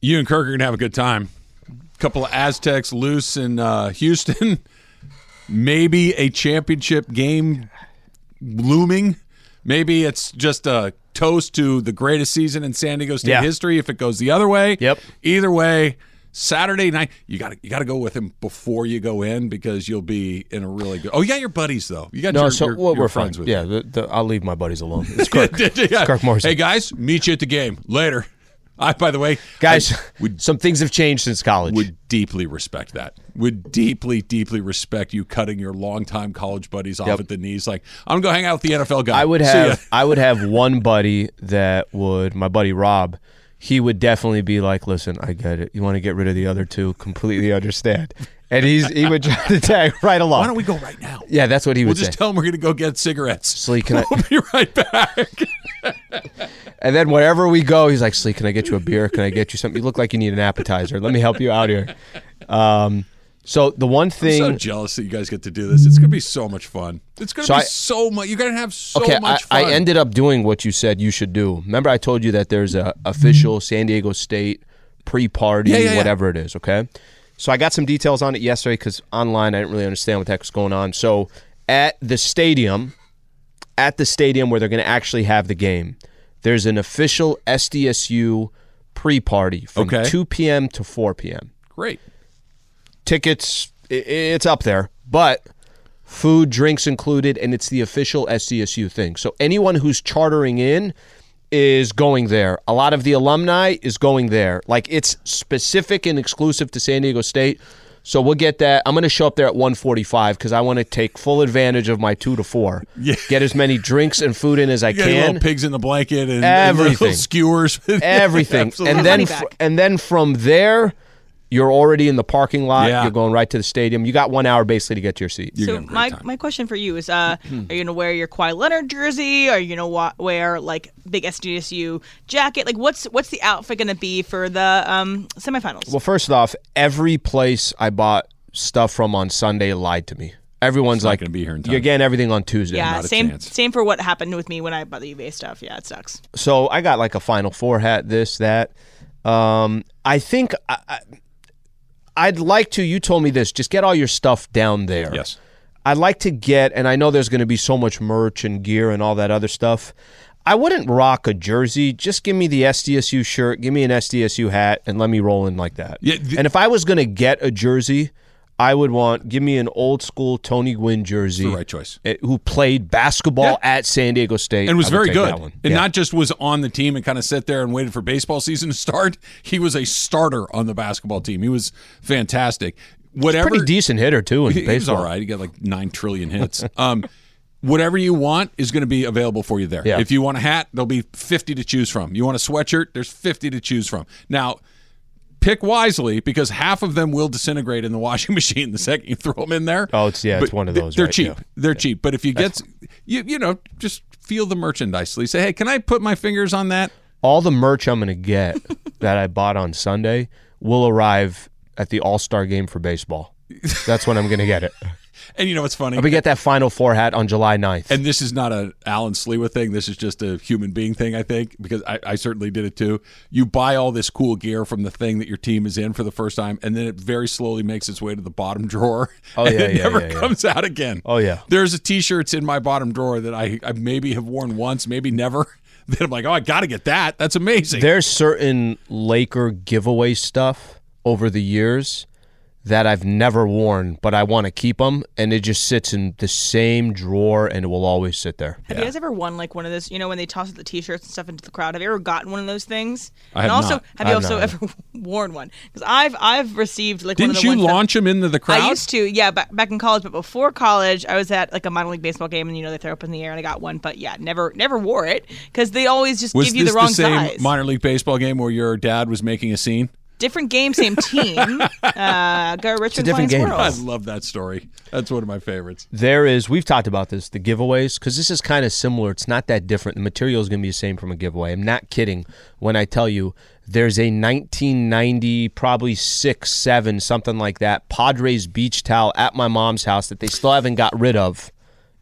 You and Kirk are gonna have a good time. A couple of Aztecs loose in uh, Houston. Maybe a championship game looming. Maybe it's just a toast to the greatest season in San Diego State Yeah. history. If it goes the other way, Yep. Either way, Saturday night you got to you got to go with him before you go in because you'll be in a really good. Oh, you got your buddies though. You got No, your, so your, well, your we're friends fine. with Yeah, the, the, I'll leave my buddies alone. It's Kirk. Yeah. Kirk Morrison. Hey guys, meet you at the game later. I, by the way, Guys, would some things have changed since college. would deeply respect that. Would deeply, deeply respect you cutting your longtime college buddies off Yep. at the knees. Like, I'm gonna go hang out with the NFL guy. I would have I would have one buddy that would my buddy Rob. He would definitely be like, "Listen, I get it. You want to get rid of the other two? Completely understand." And he's he would try to tag right along. Why don't we go right now? Yeah, that's what he We'll would just say. tell him we're gonna go get cigarettes. Slee, can I? We'll be right back. And then wherever we go, he's like, "Slee, can I get you a beer? Can I get you something? You look like you need an appetizer. Let me help you out here." Um, so the one thing I'm so jealous that you guys get to do this. It's gonna be so much fun. It's gonna So be I- so much. You're gonna have so okay, I, much fun. I ended up doing what you said you should do. Remember, I told you that there's a official San Diego State pre-party, Yeah, yeah, yeah. whatever it is. Okay, so I got some details on it yesterday because online I didn't really understand what the heck was going on. So at the stadium, at the stadium where they're going to actually have the game, there's an official SDSU pre-party from Okay. 2 p.m. to 4 p.m. Great. Tickets, it's up there, but food, drinks included, and it's the official SDSU thing. So anyone who's chartering in is going there. A lot of the alumni is going there. Like it's specific and exclusive to San Diego State. So we'll get that. I'm going to show up there at 1:45 because I want to take full advantage of my two to four. Yeah. Get as many drinks and food in as I You can. little pigs in the blanket and and Everything. skewers. everything. Absolutely. and then fr- and then from there, you're already in the parking lot. Yeah. You're going right to the stadium. You got one hour basically to get to your seat. You're so gonna have a great my time. my question for you is: uh. Are you gonna wear your Kawhi Leonard jersey? Are you gonna wa- wear like big SDSU jacket? Like, what's what's the outfit gonna be for the um, semifinals? Well, first off, every place I bought stuff from on Sunday lied to me. Everyone's not like, gonna be here in time. You're getting everything on Tuesday. yeah, not same chance. same for what happened with me when I bought the UVA stuff. Yeah, it sucks. So I got like a Final Four hat, this, that. Um, I think I, I, I'd like to. You told me this. Just get all your stuff down there. Yes. I'd like to get, and I know there's going to be so much merch and gear and all that other stuff. I wouldn't rock a jersey. Just give me the SDSU shirt, give me an SDSU hat, and let me roll in like that. Yeah, the- and if I was going to get a jersey, I would want give me an old school Tony Gwynn jersey, the right choice. eh, who played basketball Yeah. at San Diego State and was very good. And Yeah. not just was on the team and kind of sat there and waited for baseball season to start. He was a starter on the basketball team. He was fantastic. Whatever pretty decent hitter too in he, he was baseball. all right. He got like nine trillion hits. um, whatever you want is going to be available for you there. Yeah. If you want a hat, there'll be fifty to choose from. You want a sweatshirt, there's fifty to choose from. Now, pick wisely because half of them will disintegrate in the washing machine the second you throw them in there. Oh, it's- yeah, it's one of those, They're right, cheap. yeah. They're cheap. But if you get, you you know, just feel the merchandise. Lee. Say, hey, can I put my fingers on that? All the merch I'm going to get that I bought on Sunday will arrive at the All Star game for baseball. That's when I'm going to get it. And you know what's funny? To get that Final Four hat on July 9th. and this is not a Alan Sliwa thing. This is just a human being thing, I think, because I, I certainly did it too. You buy all this cool gear from the thing that your team is in for the first time, and then it very slowly makes its way to the bottom drawer. Oh, and yeah, it yeah, never yeah, yeah. comes out again. Oh, yeah. There's a T-shirts in my bottom drawer that I, I maybe have worn once, maybe never. That I'm like, oh, I got to get that. That's amazing. There's certain Laker giveaway stuff over the years that I've never worn, but I want to keep them, and it just sits in the same drawer, and it will always sit there. Have you guys ever won like one of those? You know, when they toss the T-shirts and stuff into the crowd. Have you ever gotten one of those things? I and have also, not. have you I've also not. ever worn one? Because I've I've received like one Didn't of the you ones that- launch them into the crowd? I used to, yeah, back, back in college. But before college, I was at like a minor league baseball game, and you know they throw up in the air, and I got one. But yeah, never, never wore it because they always just was give you this the wrong the same size. minor league baseball game where your dad was making a scene? Different game, same team. uh, go Richmond different game. I love that story. That's one of my favorites. There is, we've talked about this, the giveaways, because this is kind of similar. It's not that different. The material is going to be the same from a giveaway. I'm not kidding when I tell you there's a 1990, probably six, seven, something like that, Padres beach towel at my mom's house that they still haven't got rid of.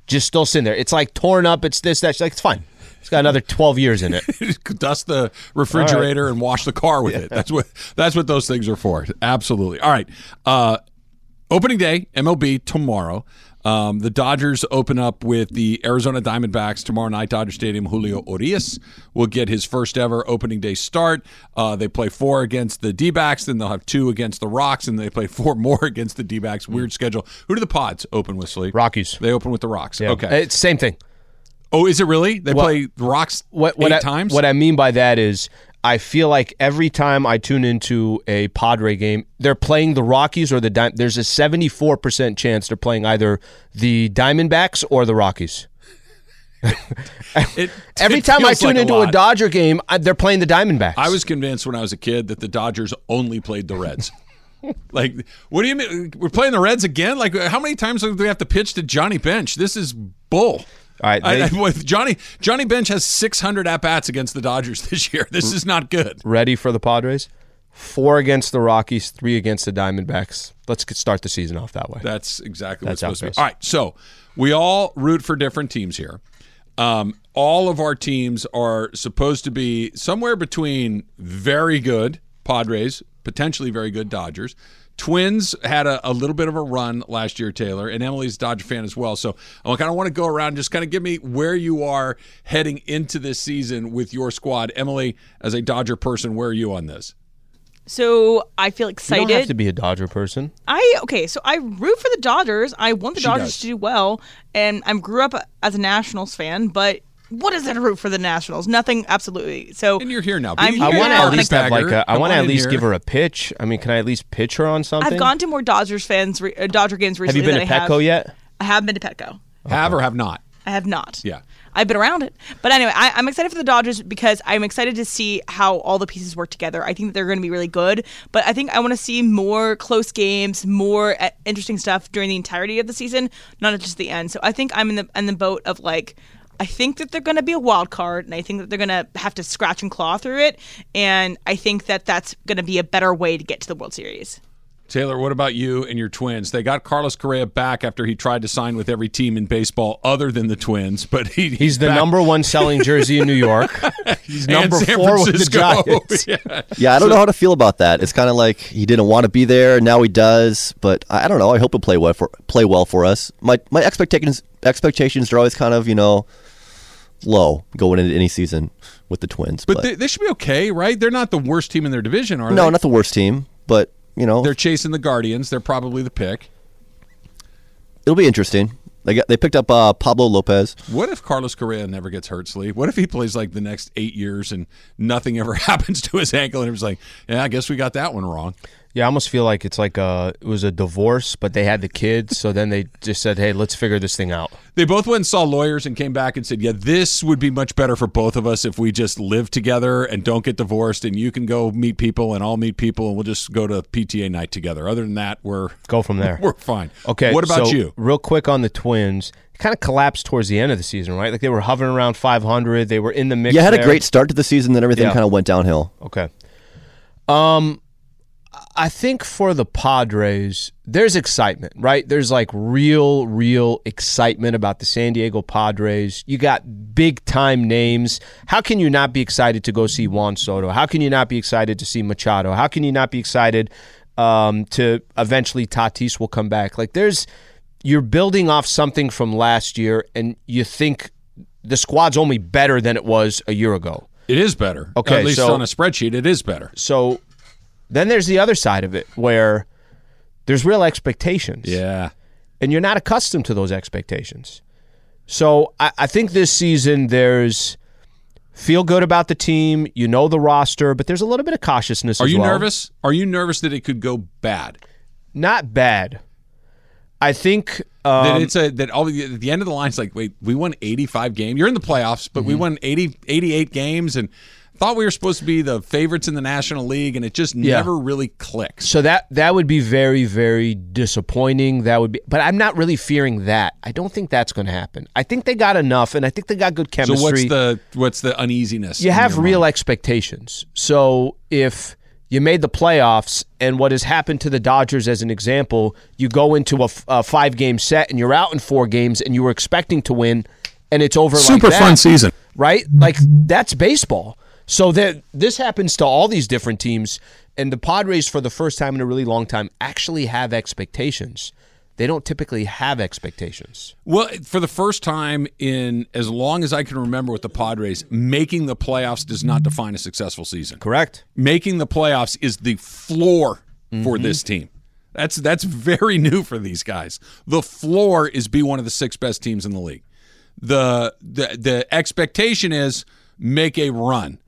Just still sitting there. It's like torn up. It's this, that. She's like, it's fine. It's got another 12 years in it. Dust the refrigerator and wash the car with it. That's what that's what those things are for. Absolutely. All right. Uh, opening day, MLB tomorrow. Um, the Dodgers open up with the Arizona Diamondbacks tomorrow night, Dodger Stadium. Julio Urias will get his first ever opening day start. Uh, they play four against the D backs, then they'll have two against the Rocks, and they play four more against the D backs. Weird schedule. Who do the Pods open with, Sleep? Rockies. They open with the Rocks. Yeah. Okay. It's same thing. Oh, is it really? They Well, play the Rocks what, what eight I, times? What I mean by that is, I feel like every time I tune into a Padre game, they're playing the Rockies or the Di- there's a 74% chance they're playing either the Diamondbacks or the Rockies. It- Every it time I tune like into a, lot. Dodger game, I, they're playing the Diamondbacks. I was convinced when I was a kid that the Dodgers only played the Reds. like, what do you mean? We're playing the Reds again? Like, how many times do we have to pitch to Johnny Bench? This is bull. All right, they- I- with Johnny Johnny Bench has 600 at bats against the Dodgers this year. This is not good. ready for the Padres. Four against the Rockies, three against the Diamondbacks. Let's start the season off that way. That's exactly That's what's supposed to be. All right, so we all root for different teams here. Um, all of our teams are supposed to be somewhere between very good Padres, potentially very good Dodgers. Twins had a, a little bit of a run last year, Taylor, and Emily's a Dodger fan as well. So I kind of want to go around and just kind of give me where you are heading into this season with your squad. Emily, as a Dodger person, where are you on this? So I feel you excited. don't have to be a Dodger person. I okay, so I root for the Dodgers. I want the She Dodgers does. to do well, and I grew up as a Nationals fan. But what is there to root for the Nationals? Nothing, absolutely. So And you're here now. I'm here I want to at least have like Bagger, a, I want to at least here. give her a pitch. I mean, can I at least pitch her on something? I've gone to more Dodgers fans, re- uh, Dodger games Have recently. you been than to I have. Petco yet? I have been to Petco. have or have not. I have not. Yeah. I've been around it. But anyway, I, I'm excited for the Dodgers because I'm excited to see how all the pieces work together. I think that they're going to be really good. But I think I want to see more close games, more uh, interesting stuff during the entirety of the season, not just the end. So I think I'm in the in the boat of like. I think that they're going to be a wild card, and I think that they're going to have to scratch and claw through it. And I think that that's going to be a better way to get to the World Series. Taylor, what about you and your Twins? They got Carlos Correa back after he tried to sign with every team in baseball other than the Twins, but he, He's the back- number one selling jersey in New York. He's number San four with the Francisco. Giants. yeah. Yeah, I don't know how to feel about that. It's kind of like he didn't want to be there, now he does. But I I don't know. I hope he'll play well for play well for us. My my expectations expectations are always kind of you know low going into any season with the Twins. But they, they should be okay, right? They're not the worst team in their division, are no, they? No, not the worst team. But you know, They're chasing the Guardians. They're probably the pick. it'll be interesting. They got they picked up uh, Pablo Lopez. What if Carlos Correa never gets hurt, Sleep? What if he plays like the next eight years and nothing ever happens to his ankle and it was like, yeah, I guess we got that one wrong. Yeah, I almost feel like it's like a it was a divorce, but they had the kids, so then they just said, "Hey, let's figure this thing out." They both went and saw lawyers and came back and said, "Yeah, this would be much better for both of us if we just live together and don't get divorced. And you can go meet people, and I'll meet people, and we'll just go to PTA night together. Other than that, we're Go from there. we're fine. Okay. What about so you? Real quick on the Twins, kind of collapsed towards the end of the season, right? Like they were hovering around 500. They were in the mix. Yeah, had a great start to the season, then everything Yeah. kind of went downhill. Okay. Um, I think for the Padres, there's excitement, right? There's like real, real excitement about the San Diego Padres. You got big time names. How can you not be excited to go see Juan Soto? How can you not be excited to see Machado? How can you not be excited um, to eventually Tatis will come back? Like there's, you're building off something from last year, and you think the squad's only better than it was a year ago. It is better. Okay, at least so- on a spreadsheet, it is better. So then there's the other side of it where there's real expectations. Yeah. And you're not accustomed to those expectations. So I, I think this season there's feel good about the team, you know the roster, but there's a little bit of cautiousness Are you well. nervous? Are you nervous that it could go bad? Not bad. I think that um, it's a that all at the end of the line it's like, wait, we won 85 games. You're in the playoffs, but Mm-hmm. we won 80 88 games and thought we were supposed to be the favorites in the National League, and it just Yeah. never really clicks. So that that would be very very disappointing. That would be, but I'm not really fearing that. I don't think that's going to happen. I think they got enough, and I think they got good So chemistry. what's the what's the uneasiness? you have real mind? expectations. So if you made the playoffs, and what has happened to the Dodgers as an example, you go into a, f- a five game set and you're out in four games, and you were expecting to win, and it's over. super like that, fun season. right? Like that's baseball. So that this happens to all these different teams, and the Padres, for the first time in a really long time, actually have expectations. They don't typically have expectations. Well, for the first time in as long as I can remember with the Padres, making the playoffs does not define a successful season. Correct. Making the playoffs is the floor for mm-hmm. this team. That's that's very new for these guys. The floor is be one of the six best teams in the league. The the the expectation is make a run.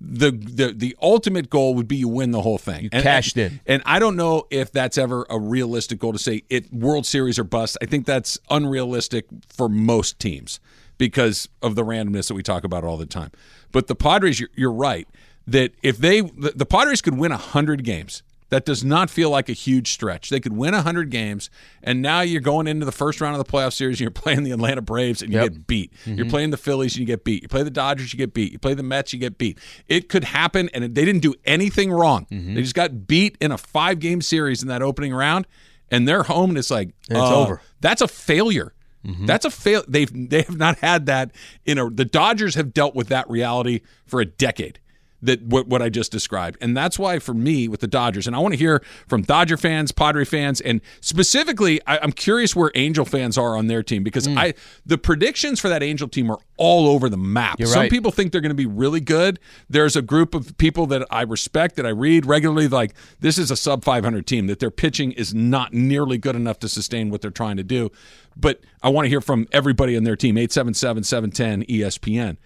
The the the ultimate goal would be you win the whole thing. You cashed in. And I don't know if that's ever a realistic goal to say it World Series or bust. I think that's unrealistic for most teams because of the randomness that we talk about all the time. But the Padres, you're, you're right that if they the, the Padres could win hundred games, that does not feel like a huge stretch. They could win hundred games, and now you're going into the first round of the playoff series, and you're playing the Atlanta Braves, and you Yep. get beat. You're mm-hmm. playing the Phillies, and you get beat. You play the Dodgers, you get beat. You play the Mets, you get beat. It could happen, and they didn't do anything wrong. Mm-hmm. They just got beat in a five game series in that opening round, and they're home, and it's like it's uh, over. That's a failure. Mm-hmm. That's a fail. They've they have not had that in a. The Dodgers have dealt with that reality for a decade. That what what I just described, and that's why for me with the Dodgers, and I want to hear from Dodger fans, Padre fans, and specifically, I, I'm curious where Angel fans are on their team because mm. I the predictions for that Angel team are all over the map. You're Some right. people think they're going to be really good. There's a group of people that I respect that I read regularly. Like this is a sub 500 team that their pitching is not nearly good enough to sustain what they're trying to do. But I want to hear from everybody on their team. 877 710 ESPN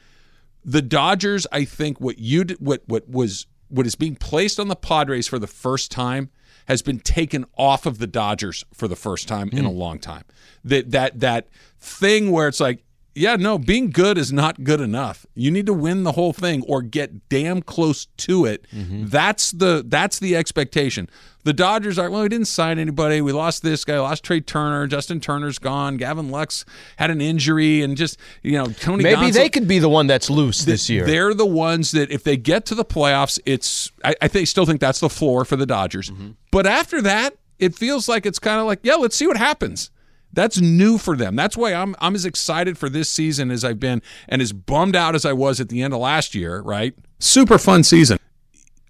the Dodgers, I think what you did, what what was what is being placed on the Padres for the first time has been taken off of the Dodgers for the first time in hmm. a long time. That that that thing where it's like, yeah, no, being good is not good enough. You need to win the whole thing or get damn close to it. That's the that's the expectation. The Dodgers are well, we didn't sign anybody. We lost this guy, lost Trea Turner. Justin Turner's gone. Gavin Lux had an injury, and just you know, Tony. Maybe they could be the one that's loose this year. they're the ones that if they get to the playoffs, it's I, I think still think that's the floor for the Dodgers. Mm-hmm. But after that, it feels like it's kind of like, yeah, let's see what happens. That's new for them. That's why I'm I'm as excited for this season as I've been and as bummed out as I was at the end of last year, right? Super fun season.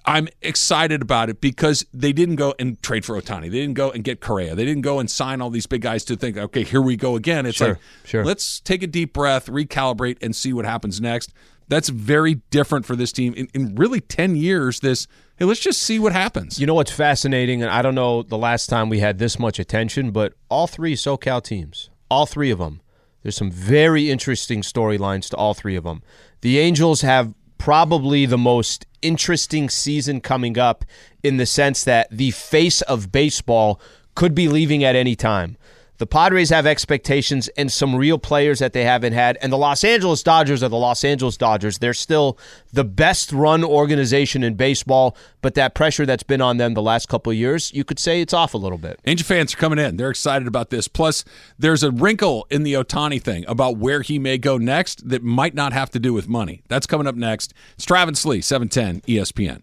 I'm excited about it because they didn't go and trade for Ohtani. They didn't go and get Correa. They didn't go and sign all these big guys to think, okay, here we go again. It's Sure, like, sure. let's take a deep breath, recalibrate, and see what happens next. That's very different for this team. In, in really 10 years, this, hey, let's just see what happens. You know what's fascinating, and I don't know the last time we had this much attention, but all three SoCal teams, all three of them, there's some very interesting storylines to all three of them. The Angels have probably the most interesting season coming up in the sense that the face of baseball could be leaving at any time. The Padres have expectations and some real players that they haven't had. And the Los Angeles Dodgers are the Los Angeles Dodgers. They're still the best run organization in baseball, but that pressure that's been on them the last couple of years, you could say it's off a little bit. Angel fans are coming in. They're excited about this. Plus, there's a wrinkle in the Ohtani thing about where he may go next that might not have to do with money. That's coming up next. It's Travis Lee, E 710 ESPN.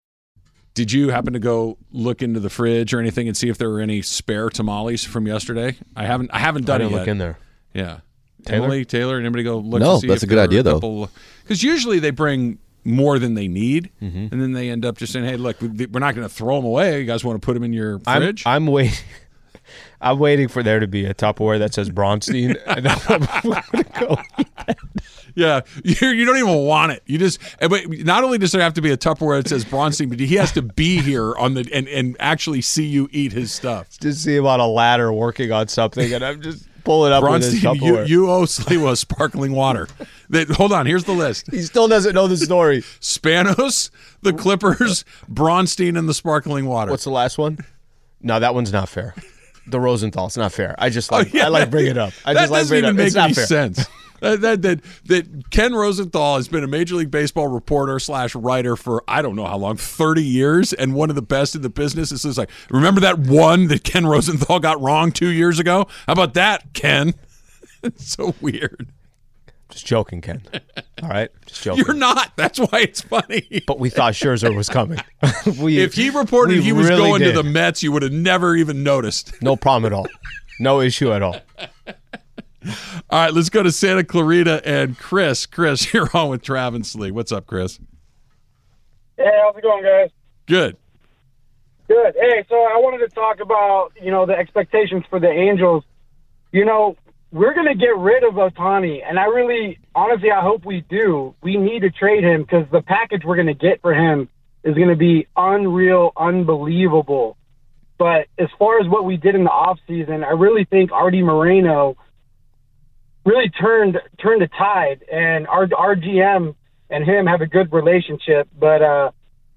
Did you happen to go look into the fridge or anything and see if there were any spare tamales from yesterday? I haven't. I haven't I done didn't it look yet. in there. Yeah. Taylor? Emily, Taylor, anybody go look? No, to see that's a good idea, though. Because usually they bring more than they need, Mm-hmm. and then they end up just saying, "Hey, look, we- we're not going to throw them away. You guys want to put them in your I'm, fridge?" I'm waiting. I'm waiting for there to be a Tupperware that says Bronstein, and I'm going to go. Yeah, you, you don't even want it. You just, eh, but not only does there have to be a Tupperware that says Bronstein, but he has to be here on the and, and actually see you eat his stuff. Just see him on a ladder working on something, and I'm just pulling up with Bronstein, you, Tupperware. you owe Sliwa sparkling water. That hold on, here's the list: he still doesn't know the story. Spanos, the Clippers, Bronstein, and the sparkling water. What's the last one? No, that one's not fair. The Rosenthal. It's not fair. I just oh, like Oh, yeah, I like bring it up. I that just like bring it up. make It's not any fair. sense. that, that, that that Ken Rosenthal has been a Major League Baseball reporter slash writer for I don't know how long, thirty years, and one of the best in the business. It's just like remember that one that Ken Rosenthal got wrong two years ago. How about that, Ken? it's so weird. Just joking, Ken. All right, just joking. You're not. That's why it's funny. But we thought Scherzer was coming. we, If he reported he was really going did. to the Mets, you would have never even noticed. no problem at all, no issue at all. All right, let's go to Santa Clarita and Chris. Chris, you're on with Travis Lee. What's up, Chris? Hey, how's it going, guys? Good. Good. Hey, so I wanted to talk about, you know, the expectations for the Angels. You know, we're going to get rid of Ohtani, and I really, honestly, I hope we do. We need to trade him because the package we're going to get for him is going to be unreal, unbelievable. But as far as what we did in the offseason, I really think Artie Moreno really turned turned the tide, and our our GM and him have a good relationship. But uh,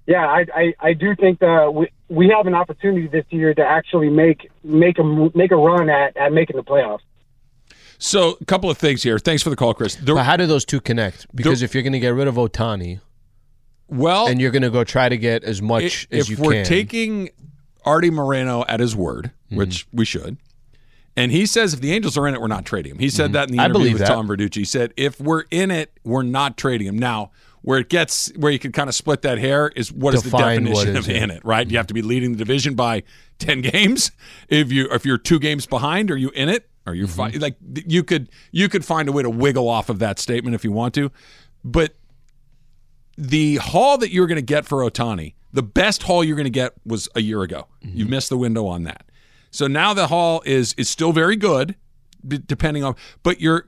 yeah, I, I, I do think that we we have an opportunity this year to actually make make a make a run at, at making the playoffs. So, a couple of things here. Thanks for the call, Chris. The- But how do those two connect? Because if you're going to get rid of Ohtani well, and you're going to go try to get as much i- as you can. if we're taking Artie Moreno at his word, Mm-hmm. which we should, and he says if the Angels are in it, we're not trading him. He said that in the Mm-hmm. I interview believe with that. Tom Verducci. He said if we're in it, we're not trading him. Now, where it gets where you can kind of split that hair is what is Define the definition is of it. in it, right? You have to be leading the division by ten games. If you if you're two games behind, are you in it? Are you fi- mm-hmm. like you could you could find a way to wiggle off of that statement if you want to, but the haul that you're going to get for Ohtani, the best haul you're going to get was a year ago. Mm-hmm. You missed the window on that. So now the haul is is still very good, d- depending on, but you're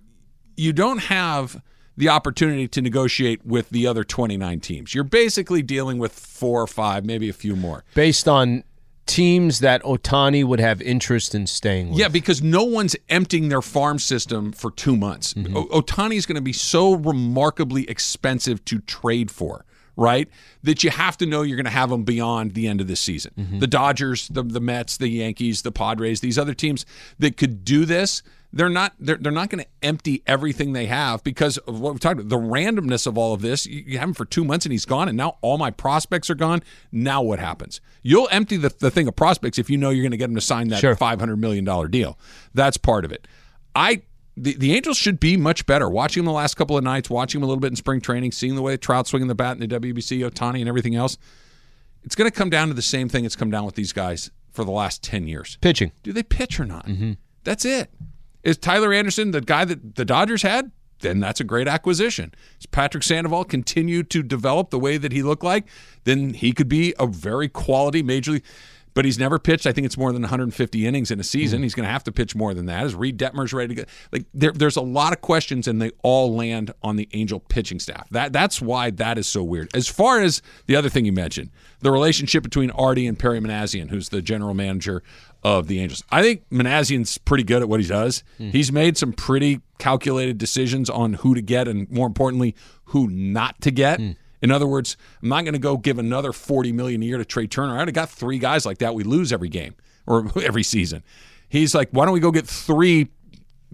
you don't have the opportunity to negotiate with the other 29 teams. You're basically dealing with four or five, maybe a few more. based on teams that Ohtani would have interest in staying with. Yeah, because no one's emptying their farm system for two months. Mm-hmm. O- Ohtani is going to be so remarkably expensive to trade for, right? That you have to know you're going to have him beyond the end of this season. Mm-hmm. The Dodgers, the the Mets, the Yankees, the Padres, these other teams that could do this. They're not. They're, they're not going to empty everything they have because of what we've talked about. The randomness of all of this. You, you have him for two months and he's gone, and now all my prospects are gone. Now what happens? You'll empty the, the thing of prospects if you know you're going to get him to sign that Sure. five hundred million dollar deal. That's part of it. I the, the Angels should be much better. Watching them the last couple of nights, watching them a little bit in spring training, seeing the way Trout swinging the bat in the WBC, Ohtani, and everything else. It's going to come down to the same thing. It's come down with these guys for the last ten years. pitching. Do they pitch or not? Mm-hmm. That's it. Is Tyler Anderson the guy that the Dodgers had? Then that's a great acquisition. Does Patrick Sandoval continue to develop the way that he looked like? Then he could be a very quality major league. But he's never pitched. I think it's more than 150 innings in a season. Hmm. He's going to have to pitch more than that. Is Reid Detmers ready to go? Like there, there's a lot of questions, and they all land on the Angel pitching staff. That that's why that is so weird. As far as the other thing you mentioned, the relationship between Artie and Perry Minasian, who's the general manager of the Angels. I think Minasian's pretty good at what he does. Hmm. He's made some pretty calculated decisions on who to get and more importantly, who not to get. Hmm. In other words, I'm not going to go give another 40 million a year to Trea Turner. I already got three guys like that. We lose every game or every season. He's like, why don't we go get three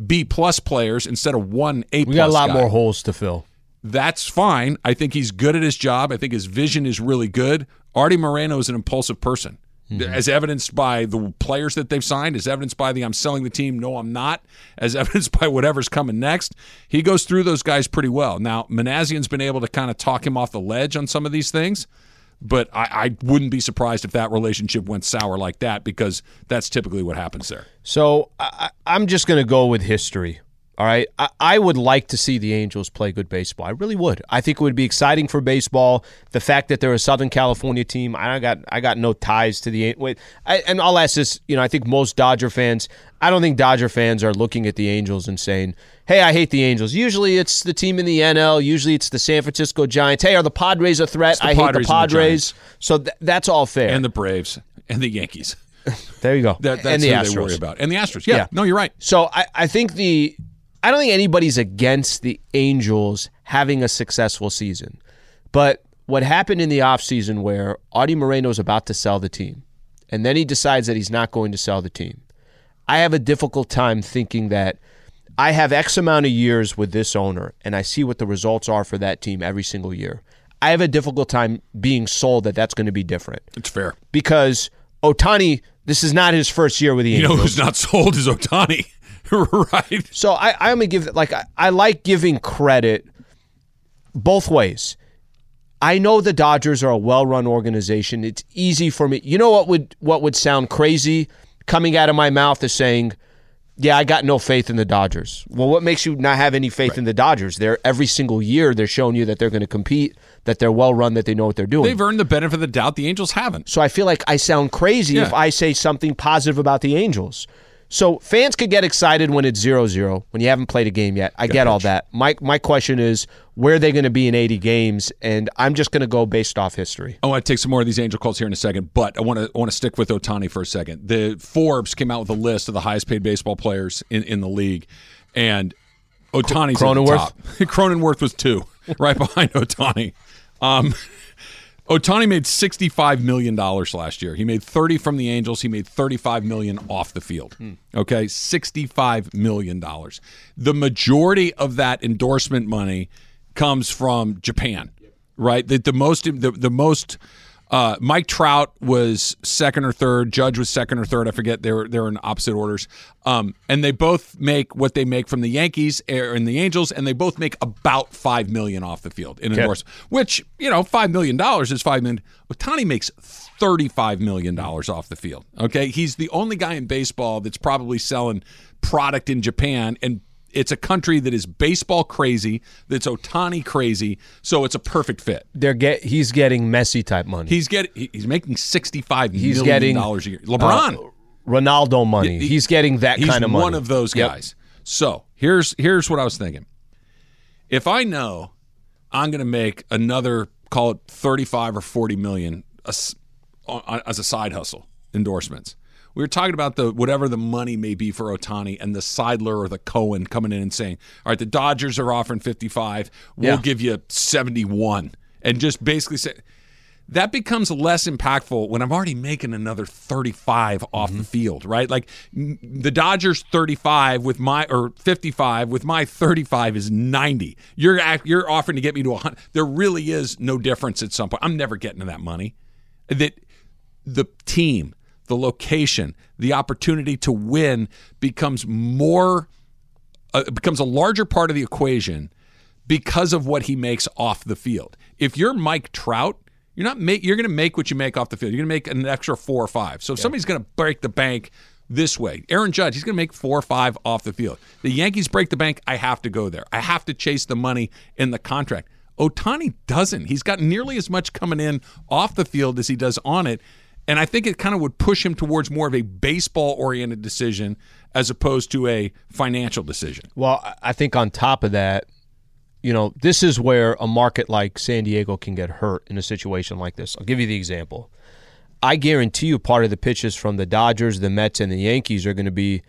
B plus players instead of one A plus? We got a lot guy? more holes to fill. That's fine. I think he's good at his job. I think his vision is really good. Artie Moreno is an impulsive person. Mm-hmm. as evidenced by the players that they've signed, as evidenced by the I'm selling the team, no, I'm not, as evidenced by whatever's coming next. He goes through those guys pretty well. Now, Minasian's been able to kind of talk him off the ledge on some of these things, but I, I wouldn't be surprised if that relationship went sour like that because that's typically what happens there. So I- I'm just going to go with history. All right. I, I would like to see the Angels play good baseball. I really would. I think it would be exciting for baseball. The fact that they're a Southern California team, I got I got no ties to the wait. I, and I'll ask this. You know, I think most Dodger fans. I don't think Dodger fans are looking at the Angels and saying, "Hey, I hate the Angels." Usually, it's the team in the NL. Usually, it's the San Francisco Giants. Hey, are the Padres a threat? I hate Padres the and the Padres. Giants. so th- that's all fair. And the Braves and the Yankees. there you go. That, that's and the who Astros. they worry about. And the Astros. Yeah, Yeah. no, you're right. So I, I think the I don't think anybody's against the Angels having a successful season. But what happened in the offseason where Artie Moreno's about to sell the team and then he decides that he's not going to sell the team. I have a difficult time thinking that I have X amount of years with this owner and I see what the results are for that team every single year. I have a difficult time being sold that that's going to be different It's fair. because Ohtani, this is not his first year with the Angels. You know who's not sold is Ohtani, right? So I, I'm gonna give like I, I like giving credit both ways. I know the Dodgers are a well-run organization. It's easy for me. You know what would what would sound crazy coming out of my mouth is saying, "Yeah, I got no faith in the Dodgers." Well, what makes you not have any faith in the Dodgers? They're every single year they're showing you that they're going to compete, that they're well-run, that they know what they're doing. They've earned the benefit of the doubt. The Angels haven't. So I feel like I sound crazy if I say something positive about the Angels. So fans could get excited when it's 0-0, when you haven't played a game yet. I get all that. My my question is where are they going to be in 80 games and I'm just going to go based off history. I want to take some more of these Angel calls here in a second, but I want to I want to stick with Ohtani for a second. The Forbes came out with a list of the highest paid baseball players in, in the league, and Ohtani's Cronenworth? at the top. Cronenworth was two, right behind Ohtani. Um, Ohtani made sixty-five million dollars last year. He made thirty from the Angels. He made thirty-five million off the field. Hmm. Okay, sixty-five million dollars. The majority of that endorsement money comes from Japan, right? The, the most the, the most uh, Mike Trout was second or third. Judge was second or third. I forget. They were they were in opposite orders. Um, and they both make what they make from the Yankees er, and the Angels, and they both make about five million off the field in endorsement. Which you know, five million dollars is five million. Ohtani makes thirty-five million dollars off the field. Okay, he's the only guy in baseball that's probably selling product in Japan and. It's a country that is baseball crazy, that's Ohtani crazy, so it's a perfect fit. They're get he's getting Messi type money. He's getting he's making sixty five million getting dollars a year. LeBron, uh, Ronaldo money. He- he's getting that he's kind of money. one of those Yep. guys. So here's here's what I was thinking. If I know I'm going to make another call it thirty five or forty million as, as a side hustle endorsements. We were talking about the whatever the money may be for Ohtani and the Seidler or the Cohen coming in and saying, "All right, the Dodgers are offering 55. We'll Yeah. give you 71." And just basically say that becomes less impactful when I'm already making another 35 off Mm-hmm. the field, right? Like the Dodgers 35 with my or 55 with my 35 is 90. You're you're offering to get me to 100. There really is no difference at some point. I'm never getting to that money. That the team, the location, the opportunity to win becomes more uh, becomes a larger part of the equation because of what he makes off the field. If you're Mike Trout, you're not make you're going to make what you make off the field. You're going to make an extra 4 or 5. So if somebody's going to break the bank this way, Aaron Judge, he's going to make 4 or 5 off the field. The Yankees break the bank, I have to go there. I have to chase the money in the contract. Ohtani doesn't. He's got nearly as much coming in off the field as he does on it. And I think it kind of would push him towards more of a baseball oriented decision as opposed to a financial decision. Well, I- I think on top of that, you know, this is where a market like San Diego can get hurt in a situation like this. I'll give you the example. I guarantee you part of the pitches from the Dodgers, the Mets, and the Yankees are going to be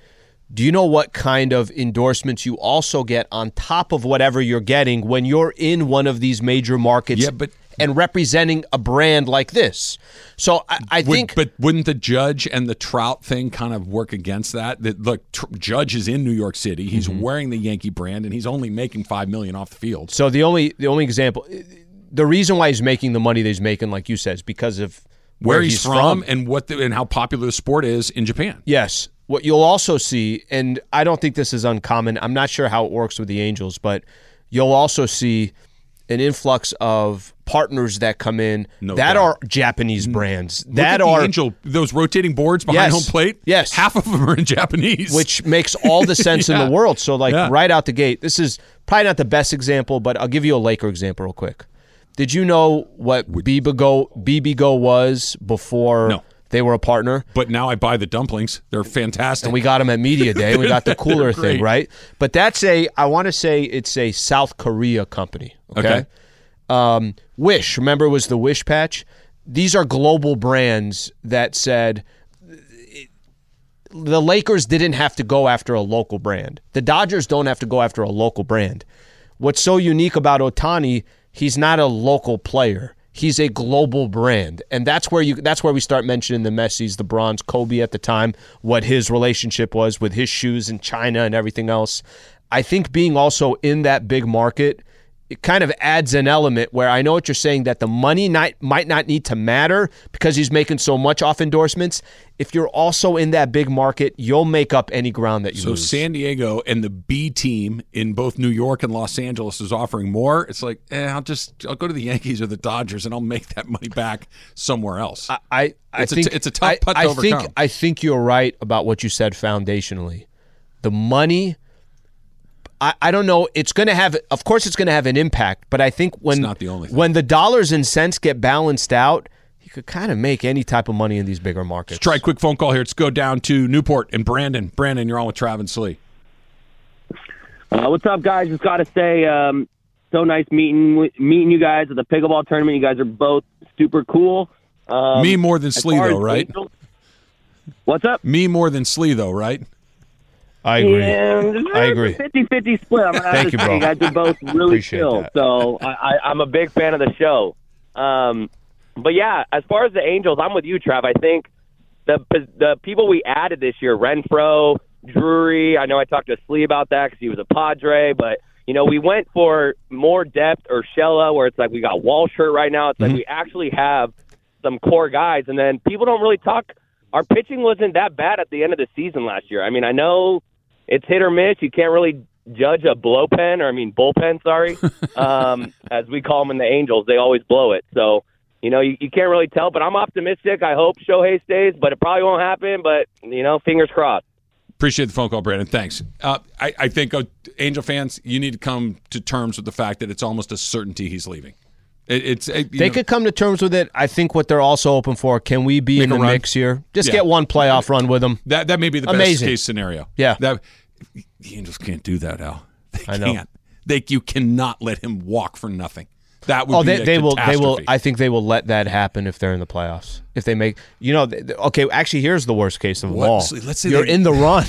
do you know what kind of endorsements you also get on top of whatever you're getting when you're in one of these major markets Yeah, but- and representing a brand like this? So I, I Would- think but wouldn't the Judge and the Trout thing kind of work against that? That look, tr- Judge is in New York City. He's Mm-hmm. wearing the Yankee brand, and he's only making five million off the field. So the only the only example, the reason why he's making the money that he's making, like you said, is because of where, Where he's, he's from, from. and what the, and how popular the sport is in Japan. Yes. What you'll also see, and I don't think this is uncommon. I'm not sure how it works with the Angels, but you'll also see an influx of partners that come in No that doubt. are Japanese brands Look that are Angel those rotating boards behind Yes. home plate. Yes. half of them are in Japanese. which makes all the sense in the world. So, like Yeah. right out the gate, this is probably not the best example, but I'll give you a Laker example real quick. Did you know what bibigo bibigo was before No. They were a partner? but now I buy the dumplings. They're fantastic. And we got them at media day. We got the cooler thing, right? But that's a I want to say it's a South Korea company. Okay. Okay. Um, Wish, remember, was the Wish patch. These are global brands that said the Lakers didn't have to go after a local brand. The Dodgers don't have to go after a local brand. What's so unique about Ohtani, he's not a local player. He's a global brand. And that's where you that's where we start mentioning the Messis, the Bronze, Kobe at the time, what his relationship was with his shoes in China and everything else. I think being also in that big market it kind of adds an element where I know what you're saying that the money not, might not need to matter because he's making so much off endorsements. If you're also in that big market, you'll make up any ground that you lose. so lose. San Diego and the B team in both New York and Los Angeles is offering more. It's like, eh, I'll just I'll go to the Yankees or the Dodgers and I'll make that money back somewhere else. I, I, I It's think t- it's a tough I, putt to I overcome. Think, I think you're right about what you said foundationally. The money. I, I don't know. It's going to have, of course, it's going to have an impact. But I think when not the only thing. when the dollars and cents get balanced out, you could kind of make any type of money in these bigger markets. Let's Try a quick phone call here. Let's go down to Newport and Brandon. Brandon, you're on with Travis Lee. Uh, what's up, guys? Just got to say, um, so nice meeting meeting you guys at the pickleball tournament. You guys are both super cool. Um, Me more than Slee, though, right? Angels- What's up? Me more than Slee, though, right? I agree. Yeah, I agree. 50-50 split. I'm Thank you, bro. You guys are both really chill. that. So I, I, I'm a big fan of the show. Um, but yeah, as far as the Angels, I'm with you, Trav. I think the the people we added this year, Renfroe, Drury. I know I talked to Slee about that because he was a Padre, but you know we went for more depth or Shella, where it's like we got Walshert right now. It's Mm-hmm. like we actually have some core guys, and then people don't really talk. Our pitching wasn't that bad at the end of the season last year. I mean, I know it's hit or miss. You can't really judge a blow pen, or I mean bullpen. Sorry, um, as we call them in the Angels, they always blow it. So you know you, you can't really tell. But I'm optimistic. I hope Shohei stays, but it probably won't happen. But you know, fingers crossed. Appreciate the phone call, Brandon. Thanks. Uh, I, I think uh, Angel fans, you need to come to terms with the fact that it's almost a certainty he's leaving. It, it's it, They know, could come to terms with it. I think what they're also open for, can we be in the run. mix here? Just Yeah. get one playoff run with them. that that may be the best case scenario. Yeah. that the Angels can't do that, Al. They I know. can't. They you cannot let him walk for nothing. That would Oh, be they, a they will. They will. I think they will let that happen if they're in the playoffs. If they make, you know, okay. Actually, here's the worst case of What? all. Let's say you're they- in the run,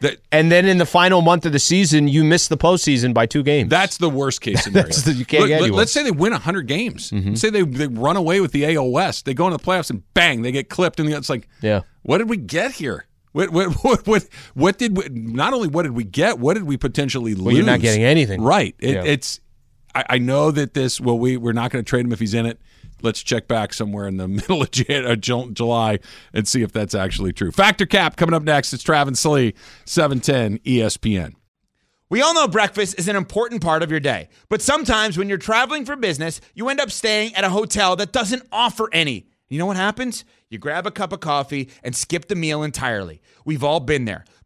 That- and then in the final month of the season, you miss the postseason by two games. That's the worst case scenario. The- you can't get let, us say they win 100 games. Mm-hmm. Say they, they run away with the AL West. They go into the playoffs and bang, they get clipped. And it's like, Yeah. what did we get here? What, what, what, what, what did we, not only what did we get, what did we potentially lose? Well, you're not getting anything. Right. It, Yeah. It's, I, I know that this, well, we, we're not going to trade him if he's in it. Let's check back somewhere in the middle of uh, Ju- July and see if that's actually true. Fact or Cap coming up next. It's Travis Lee, 710 ESPN. We all know breakfast is an important part of your day, but sometimes when you're traveling for business, you end up staying at a hotel that doesn't offer any. You know what happens? You grab a cup of coffee and skip the meal entirely. We've all been there.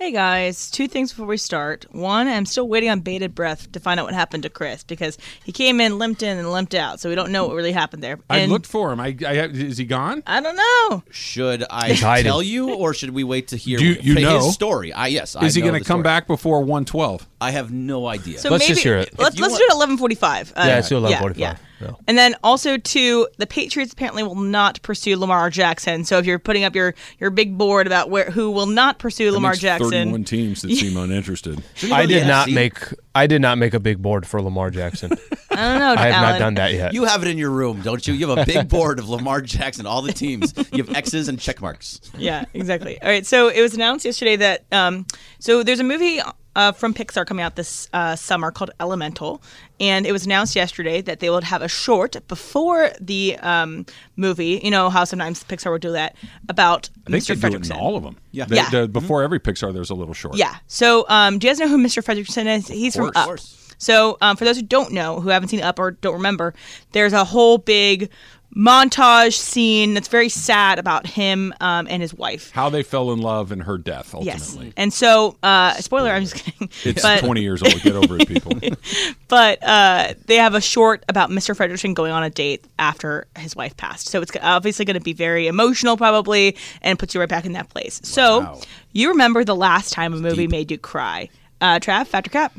Hey guys, two things before we start. One, I'm still waiting on bated breath to find out what happened to Chris because he came in, limped in, and limped out, so we don't know what really happened there. I And looked for him. I, I is he gone? I don't know. Should I He's hiding. tell you, or should we wait to hear Do you- you his know? story? I yes. I Is he know going the to come story. back before 112? I have no idea. So Let's maybe just hear it. let's If you let's want- do it at 11:45. Uh, Yeah, let's do 11:45. Yeah, Yeah. yeah. And then also too, the Patriots apparently will not pursue Lamar Jackson. So if you're putting up your your big board about where who will not pursue Lamar Jackson, 31 teams that seem uninterested. I did not NFC? make I did not make a big board for Lamar Jackson. I don't know. I have Alan. not done that yet. You have it in your room, don't you? You have a big board of Lamar Jackson, all the teams. You have X's and check marks. Yeah, exactly. All right, so it was announced yesterday that um, so there's a movie uh, from Pixar coming out this uh, summer called Elemental, and it was announced yesterday that they would have a short before the um, movie. You know how sometimes Pixar will do that about I think Mr. they do it in Fredricksen. all of them. Yeah. They- Yeah. the- before every Pixar, there's a little short. Yeah. So, um, do you guys know who Mr. Fredricksen is? He's from course. Up. So, um, for those who don't know, who haven't seen Up or don't remember, there's a whole big montage scene that's very sad about him um, and his wife. How they fell in love and her death, ultimately. Yes. And so, uh, spoiler, I'm just kidding. It's but, 20 years old. Get over it, people. But uh, they have a short about Mr. Fredricksen going on a date after his wife passed. So it's obviously going to be very emotional, probably, and puts you right back in that place. So you remember the last time a movie made you cry? Uh, Trav, Fact or Cap.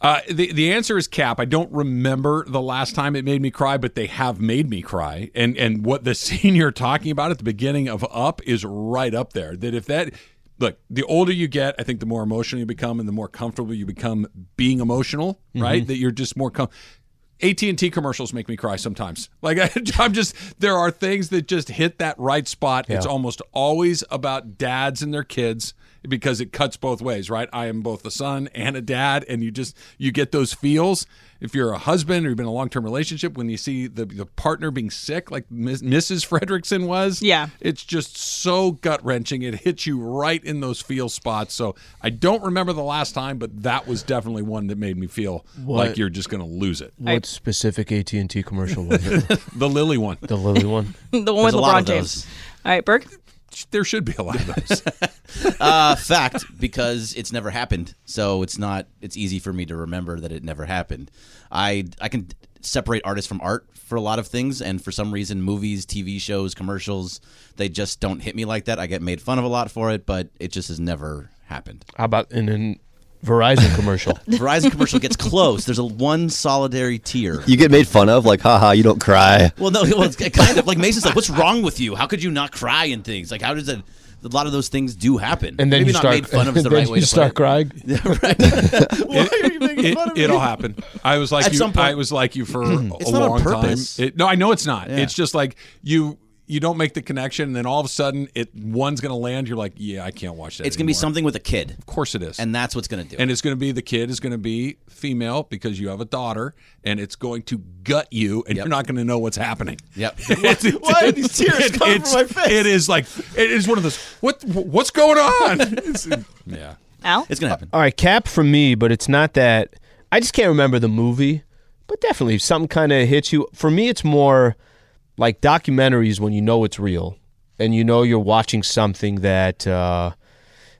Uh, the the answer is Cap. I don't remember the last time it made me cry, but they have made me cry. And and what the scene you're talking about at the beginning of Up is right up there. That if that look, the older you get, I think the more emotional you become, and the more comfortable you become being emotional. Right? That you're just more com- AT&T commercials make me cry sometimes. Like I, I'm just there are things that just hit that right spot. It's almost always about dads and their kids because it cuts both ways, right? I am both a son and a dad and you just you get those feels. If you're a husband or you've been in a long-term relationship when you see the the partner being sick like Miss, Mrs. Fredricksen was, Yeah. it's just so gut-wrenching. It hits you right in those feel spots. So I don't remember the last time, but that was definitely one that made me feel like you're just going to lose it. what specific AT and T commercial was it? The Lily one. the Lily one. the one with There's a LeBron James. All right, Burke. There should be a lot of those. Uh, fact, because it's never happened, so it's not. It's easy for me to remember that it never happened. I I can separate artists from art for a lot of things, and for some reason, movies, TV shows, commercials, they just don't hit me like that. I get made fun of a lot for it, but it just has never happened. How about in a Verizon commercial? Verizon commercial gets close. There's a one solidary tear. You get made fun of, like, haha, you don't cry. Well, no, well, it's kind of like Mason's like, "What's wrong with you? How could you not cry and things? Like, how does that?" A lot of those things do happen. And then Maybe you not start made fun of is the right way you to start put it. crying. Why are you making it, fun of me? it'll happen. I was like At you. some point- I was like you for a It's not on long time. It, no, I know it's not. Yeah. It's just like you. You don't make the connection, and then all of a sudden, it one's going to land. You're like, yeah, I can't watch that. It's going to be something with a kid, Of course, it is. and that's what's going to do. and it. it's going to be the kid is going to be female because you have a daughter, and it's going to gut you, and Yep. you're not going to know what's happening. Yep. It's- it's- Why are these tears it- coming it's- from my face? It is like it is one of those. What what's going on? Yeah. Al. It's going to happen. All right, cap from me, but it's not that. I just can't remember the movie, but definitely if something kind of hits you. For me, it's more like documentaries when you know it's real and you know you're watching something that. Uh,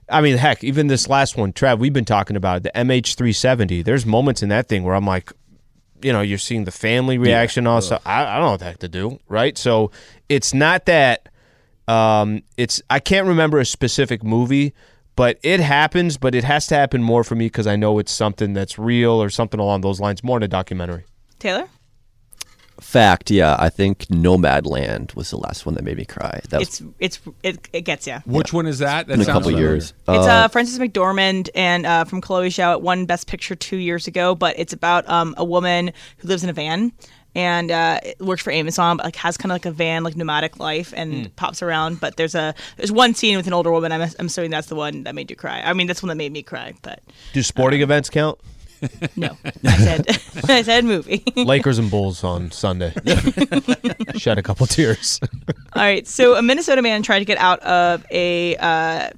I mean, heck, even this last one, Trav, we've been talking about it, the MH370. There's moments in that thing where I'm like, you know, you're seeing the family reaction, all stuff. I, I don't know what the heck to do, right? So it's not that. Um, it's I can't remember a specific movie, but it happens. But it has to happen more for me because I know it's something that's real or something along those lines, more in a documentary. Taylor. Fact, yeah, I think Nomadland was the last one that made me cry. That was It's it's it, it gets you. Which one is that? That in a couple familiar. years. It's uh, Frances McDormand and uh, from Chloe Zhao. It won Best Picture two years ago, but it's about um, a woman who lives in a van and uh, works for Amazon, but like has kind of like a van, like nomadic life, and pops around. But there's a there's one scene with an older woman. I'm, I'm assuming that's the one that made you cry. I mean, that's one that made me cry. But Do sporting events count? No, I said I said movie. Lakers and Bulls on Sunday. Shed a couple tears. All right. So a Minnesota man tried to get out of a uh,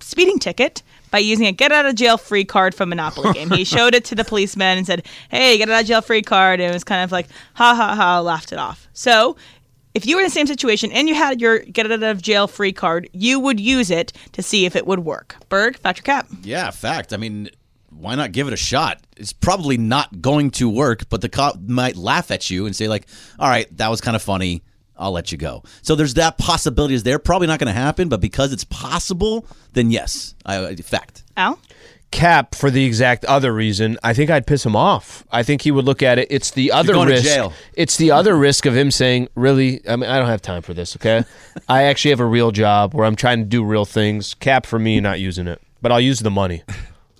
speeding ticket by using a get out of jail free card from Monopoly game. He showed it to the policeman and said, "Hey, get out of jail free card." And it was kind of like, "Ha ha ha," laughed it off. So if you were in the same situation and you had your get out of jail free card, you would use it to see if it would work. Berg, fact or cap? Yeah, fact. I mean, why not give it a shot? It's probably not going to work, but the cop might laugh at you and say like, "All right, that was kind of funny. I'll let you go." So there's that possibility is there. Probably not going to happen, but because it's possible, then yes, I, fact. Al? Cap for the exact other reason. I think I'd piss him off. I think he would look at it. It's the other going to risk. jail. It's the other risk of him saying, "Really? I mean, I don't have time for this." Okay, I actually have a real job where I'm trying to do real things. Cap for me, not using it, but I'll use the money.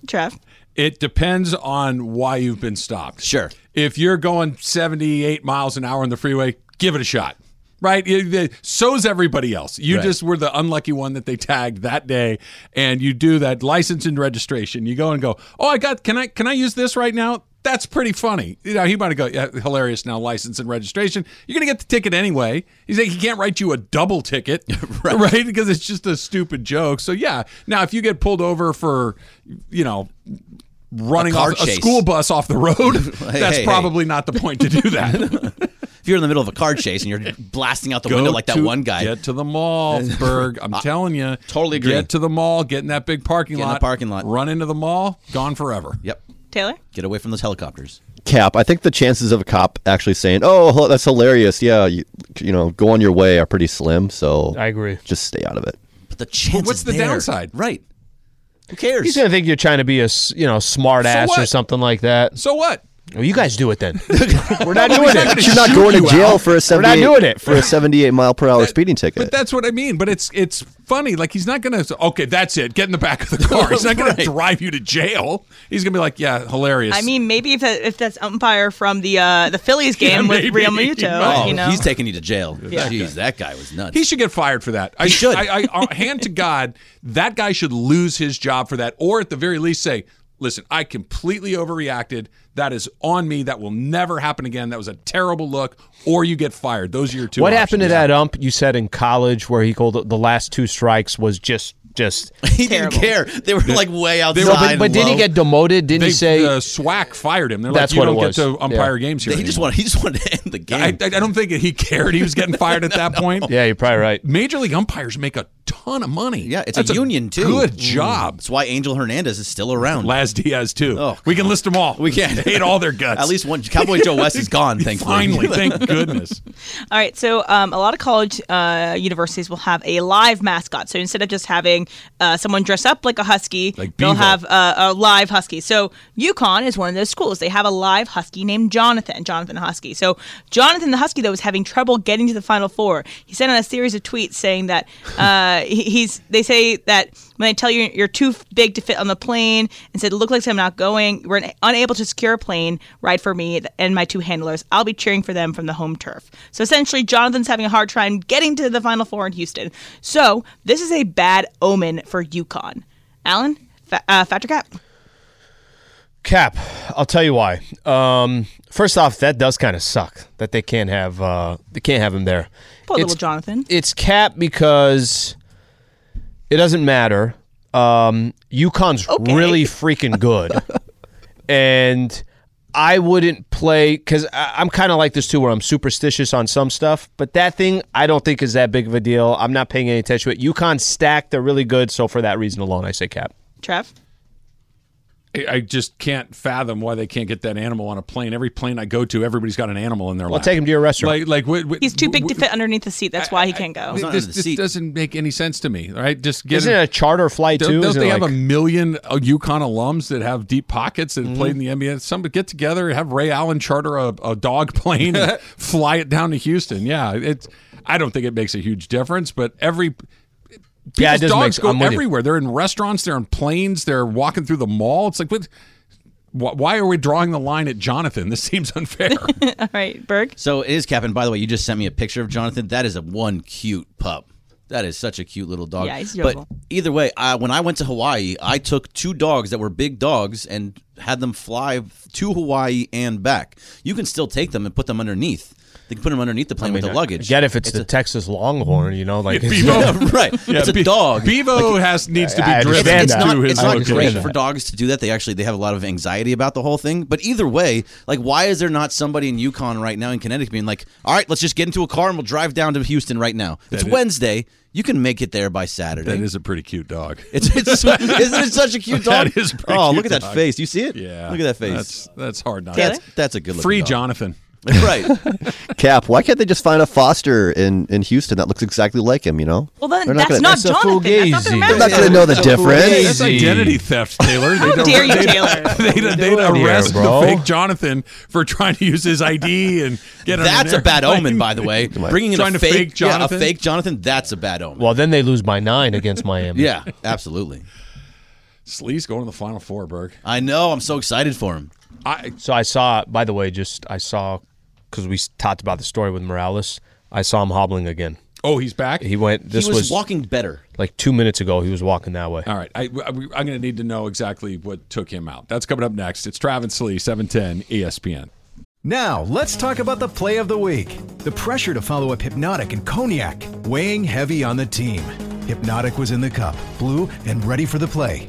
Trev? It depends on why you've been stopped. Sure. If you're going 78 miles an hour on the freeway, give it a shot. Right? So's everybody else. You Right. just were the unlucky one that they tagged that day and you do that license and registration. You go and go, "Oh, I got can I can I use this right now?" That's pretty funny. You know, he might go, yeah, hilarious now, license and registration. You're going to get the ticket anyway. He's like, he can't write you a double ticket, right. Because it's just a stupid joke. So, yeah. Now, if you get pulled over for, you know, running A car off a school bus off the road, Hey, that's hey, probably not the point to do that. If you're in the middle of a car chase and you're blasting out the window like that to- one guy, Get to the mall, Berg. I'm telling you. totally agree. Get to the mall, get in that big parking Get in lot. the parking lot. Run into the mall, gone forever. Yep. Taylor? Get away from those helicopters. Cap. I think the chances of a cop actually saying, "Oh, that's hilarious," yeah, you, you know, go on your way are pretty slim. So I agree. Just stay out of it. But the chances what's the there- downside? Right. Who cares? He's gonna think you're trying to be a you know smart ass or something like that. So what? Well, you guys do it then. We're not doing it. gonna You're not going to jail for a We're 78 not doing it. for a 78 mile per hour speeding ticket. But that's what I mean. But it's it's funny. Like he's not going to. Okay, that's it. Get in the back of the car. He's not going Right. to drive you to jail. He's going to be like, yeah, hilarious. I mean, maybe if that, if that's umpire from the uh, the Phillies game with maybe. Realmuto. Oh, you know, he's taking you to jail. Jeez, that guy was nuts. he should get fired for that. I He should. I, I, I hand to God, that guy should lose his job for that, or at the very least say, "Listen, I completely overreacted. That is on me. That will never happen again. That was a terrible look." Or you get fired. Those are your two. What happened to that ump you said in college where he called the last two strikes was just just he Terrible. didn't care. They were like way outside. No, but, but did he get demoted? Didn't They, he say uh, SWAC fired him. They're That's like, you what it don't was. get to umpire Yeah. games here. He just wanted. He just wanted to end the game. I, I I don't think he cared. He was getting fired at that point. Yeah, you're probably right. Major league umpires make a ton of money. yeah, it's That's a union too. Good Mm. job. That's why Angel Hernandez is still around. Laz Diaz too. Oh, we can list them all. We can. hate all their guts. At least one. Cowboy Joe West is gone. Thankfully. Finally, thank goodness. All right, so um, a lot of college uh, universities will have a live mascot. So instead of just having uh, someone dress up like a husky, Like they'll have uh, a live husky. So UConn is one of those schools. They have a live husky named Jonathan, Jonathan Husky. So Jonathan the husky though was having trouble getting to the Final Four. He sent out a series of tweets saying that uh, he's. They say that when they tell you you're too big to fit on the plane, and said, "Look like I'm not going. We're unable to secure a plane ride for me and my two handlers. I'll be cheering for them from the home turf." So essentially, Jonathan's having a hard time getting to the Final Four in Houston. So this is a bad omen for UConn. Alan, fa- uh, Fact or Cap. Cap, I'll tell you why. Um, first off, that does kind of suck that they can't have uh, they can't have him there. Poor It's- little Jonathan. It's Cap because it doesn't matter. Um, UConn's Okay. really freaking good, and I wouldn't play because I'm kind of like this too, where I'm superstitious on some stuff. But that thing, I don't think is that big of a deal. I'm not paying any attention to it. UConn's stacked; they're really good. So for that reason alone, I say Cap. Trev. I- I just can't fathom why they can't get that animal on a plane. Every plane I go to, everybody's got an animal in their Well, lap. take him to your restaurant. Like, like what, what- He's too big to fit underneath the seat. That's why he can't go. not This, this doesn't make any sense to me. Right? Just get Isn't him- it a charter flight Don't, too? don't they it have like- a million uh, UConn alums that have deep pockets Mm-hmm. and played in the NBA? Somebody get together, have Ray Allen charter a, a dog plane, and fly it down to Houston. Yeah, it's. I don't think it makes a huge difference, but every. Yeah, it people's make- dogs go I'm you. everywhere. They're in restaurants. They're in planes. They're walking through the mall. It's like, what, why are we drawing the line at Jonathan? This seems unfair. All right, Berg. So it is Captain. By the way, you just sent me a picture of Jonathan. That is a one cute pup. That is such a cute little dog. Yeah, he's adorable. But either way, I, when I went to Hawaii, I took two dogs that were big dogs and had them fly to Hawaii and back. You can still take them and put them underneath. They can put him underneath the plane with the luggage. Get if it's, the Texas Longhorn, you know, like Bevo. right. Yeah, it's a Be- dog. Bevo has needs to be I driven understand it's not, to his it's not great for dogs to do that. They actually they have a lot of anxiety about the whole thing. But either way, like, why is there not somebody in UConn right now in Connecticut being like, all right, let's just get into a car and we'll drive down to Houston right now. It's That is- Wednesday. You can make it there by Saturday. That is a pretty cute dog. It's, it's isn't it such a cute dog? That is pretty oh, cute look at that dog. face. You see it? Yeah, Look at that face. That's that's hard not. that's that's a good looking free dog. Jonathan. right. Cap, why can't they just find a foster in, in Houston that looks exactly like him, you know? Well, then They're that's gonna- not That's Jonathan. That's not. They're not going to know the difference. That's identity theft, Taylor. How dare you, Taylor? They'd, they'd doing here, arrest bro? the fake Jonathan for trying to use his ID and get on an That's a bad airplane. omen, by the way. Bringing in Trying a to fake, fake Jonathan? Yeah, a fake Jonathan. That's a bad omen. well, then they lose by nine against Miami. yeah, absolutely. Sli's going to the final four, Berg. I know. I'm so excited for him. I So I saw, by the way, just I saw because we talked about the story with Morales. I saw him hobbling again. oh, he's back. He went. This he was, was, walking better. like two minutes ago. He was walking that way. All right, I, I, am going to need to know exactly what took him out. That's coming up next. It's Travis Sli, E 710 ESPN. Now, let's talk about the play of the week. The pressure to follow up Hypnotic and Cognac, weighing heavy on the team. Hypnotic was in the cup, blue, and ready for the play.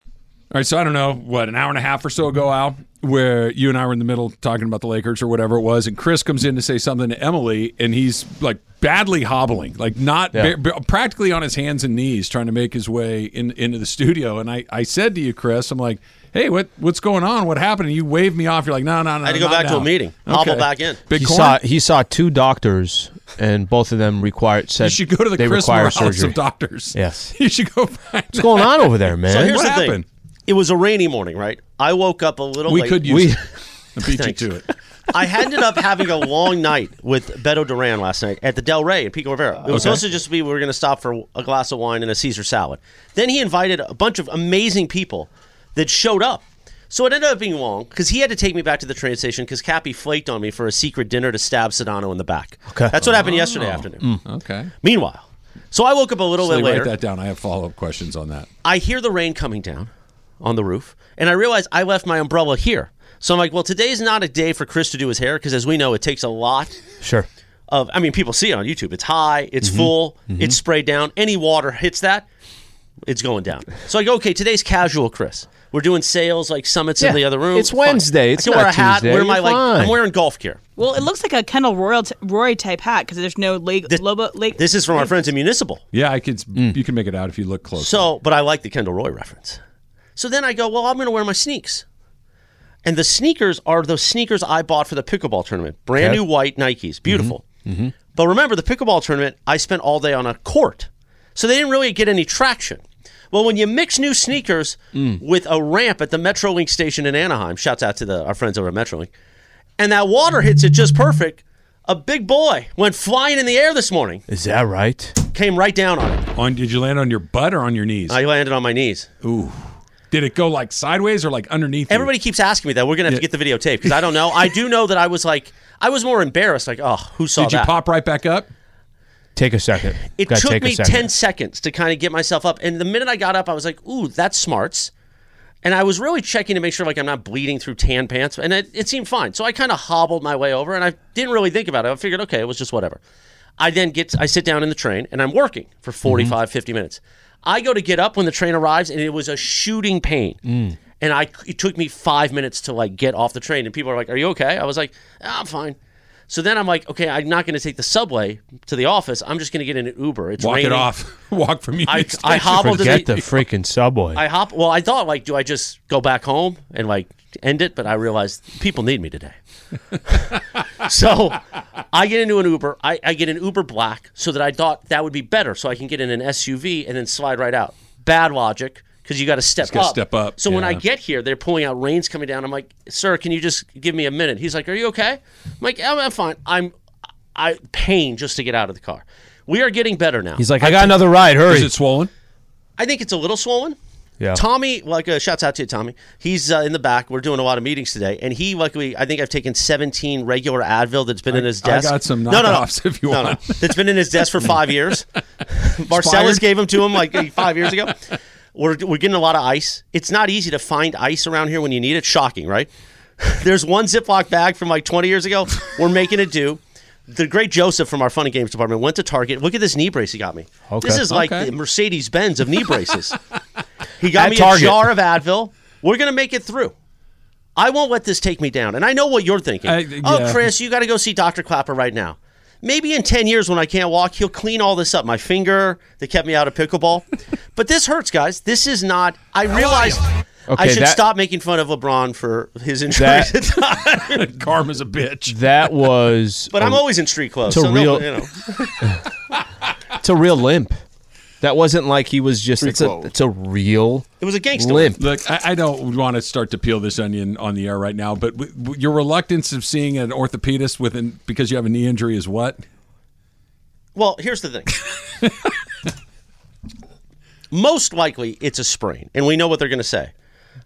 All right, so I don't know what an hour and a half or so ago, Al, where you and I were in the middle talking about the Lakers or whatever it was, and Chris comes in to say something to Emily, and he's like badly hobbling, like not Yeah. ba- ba- practically on his hands and knees, trying to make his way in, into the studio. And I, I said to you, Chris, I'm like, "Hey, what what's going on? What happened?" And you waved me off. You're like, "No, no, no." I had to go not back to a now." meeting. Hobble back in. Big he corn. saw he saw two doctors, and both of them required said you should go to the they Chris require Morales surgery. of doctors. Yes. you should go. Find What's going on over there, man? So here's What the happened? thing. It was a rainy morning, right? I woke up a little We late. could use. We- beat you to it. I ended up having a long night with Beto Duran last night at the Del Rey in Pico Rivera. It was Okay. supposed to just be we were going to stop for a glass of wine and a Caesar salad. Then he invited a bunch of amazing people that showed up. So it ended up being long because he had to take me back to the train station because Cappy flaked on me for a secret dinner to stab Sedano in the back. Okay. That's what happened yesterday oh. afternoon. Mm, okay. Meanwhile, so I woke up a little So bit write that down. I have follow up questions on that. I hear the rain coming down on the roof, and I realize I left my umbrella here. So I'm like, well, today's not a day for Chris to do his hair because, as we know, it takes a lot Sure. of. I mean, people see it on YouTube. It's high, it's mm-hmm. full, mm-hmm. it's sprayed down. Any water hits that, it's going down. So I go, okay, today's casual, Chris. We're doing sales like summits in the other room. it's Fine. Wednesday. It's I can wear a hat. Tuesday. Wear my You're like. fine. I'm wearing golf gear. Well, it looks like a Kendall Royal t- Roy type hat because there's no lake. Lobo, lake. This is from our friends at Municipal. Yeah, I could. Mm. You can make it out if you look close. So, but I like the Kendall Roy reference. So then I go, well, I'm going to wear my sneaks. And the sneakers are those sneakers I bought for the pickleball tournament. Brand Okay. new white Nikes. Mm-hmm. Beautiful. Mm-hmm. But remember, the pickleball tournament, I spent all day on a court. So they didn't really get any traction. Well, when you mix new sneakers mm. with a ramp at the Metrolink station in Anaheim, shouts out to the, our friends over at Metrolink, and that water hits it just perfect, a big boy went flying in the air this morning, Is that right? came right down on it. on did you land on your butt or on your knees? I landed on my knees. Ooh. Did it go like sideways or like underneath? you? Everybody keeps asking me that. We're gonna have to get the videotape because I don't know. I do know that I was like, I was more embarrassed. Like, oh, who saw that? Did you pop right back up? Take a second. it Gotta took me second. ten seconds to kind of get myself up, and the minute I got up, I was like, ooh, that's smarts. And I was really checking to make sure like I'm not bleeding through tan pants, and it, it seemed fine. So I kind of hobbled my way over, and I didn't really think about it. I figured, okay, it was just whatever. I then get, I sit down in the train, and I'm working for mm-hmm. 45, 50 minutes. I go to get up when the train arrives, and it was a shooting pain. And I, it took me five minutes to like get off the train, and people are like, "Are you okay?" I was like, "Ah, "I'm fine." So then I'm like, "Okay, I'm not going to take the subway to the office. I'm just going to get in an Uber. It's Walk raining. it off. Walk from you. I, I hobbled to Forget the, the freaking subway. I hop. Well, I thought like, do I just go back home and like end it? But I realized people need me today. so I get into an Uber. I, I get an Uber Black so that I thought that would be better, so I can get in an SUV and then slide right out. Bad logic because you got to step up. step up, So when I get here, they're pulling out rains coming down. I'm like, sir, can you just give me a minute? He's like, are you okay? I'm like, yeah, I'm fine. I'm I pain just to get out of the car. We are getting better now. He's like, I got another ride. Hurry. Is it swollen? I think it's a little swollen. Yeah. Tommy, like, uh, shouts out to you, Tommy. He's uh, in the back. We're doing a lot of meetings today, and he, luckily, I think I've taken 17 regular Advil that's been in his desk. I got some no, no, no. knockoffs if you no, want. No. That's been in his desk for five years. Marcellus gave them to him like five years ago. We're, we're getting a lot of ice. It's not easy to find ice around here when you need it. Shocking, right? There's one Ziploc bag from like 20 years ago. We're making it do. The great Joseph from our Funny Games department went to Target. Look at this knee brace he got me. Okay. This is like Okay. the Mercedes Benz of knee braces. he got At me Target. a jar of Advil. We're going to make it through. I won't let this take me down. And I know what you're thinking. I- Oh. Chris, you got to go see Dr. Clapper right now. Maybe in 10 years when I can't walk, he'll clean all this up. My finger that kept me out of pickleball. but this hurts, guys. This is not. I realized I should that- stop making fun of LeBron for his injuries. That- Karma's a bitch. That was. but I'm always in street clothes. it's a so real- no, you know. It's a real limp. That wasn't like he was just. It's a. It's a real It was a gangster. limp. Look, I, I don't want to start to peel this onion on the air right now, but w- w- your reluctance of seeing an orthopedist with an, because you have a knee injury is what? Well, here's the thing. Most likely, it's a sprain, and we know what they're going to say.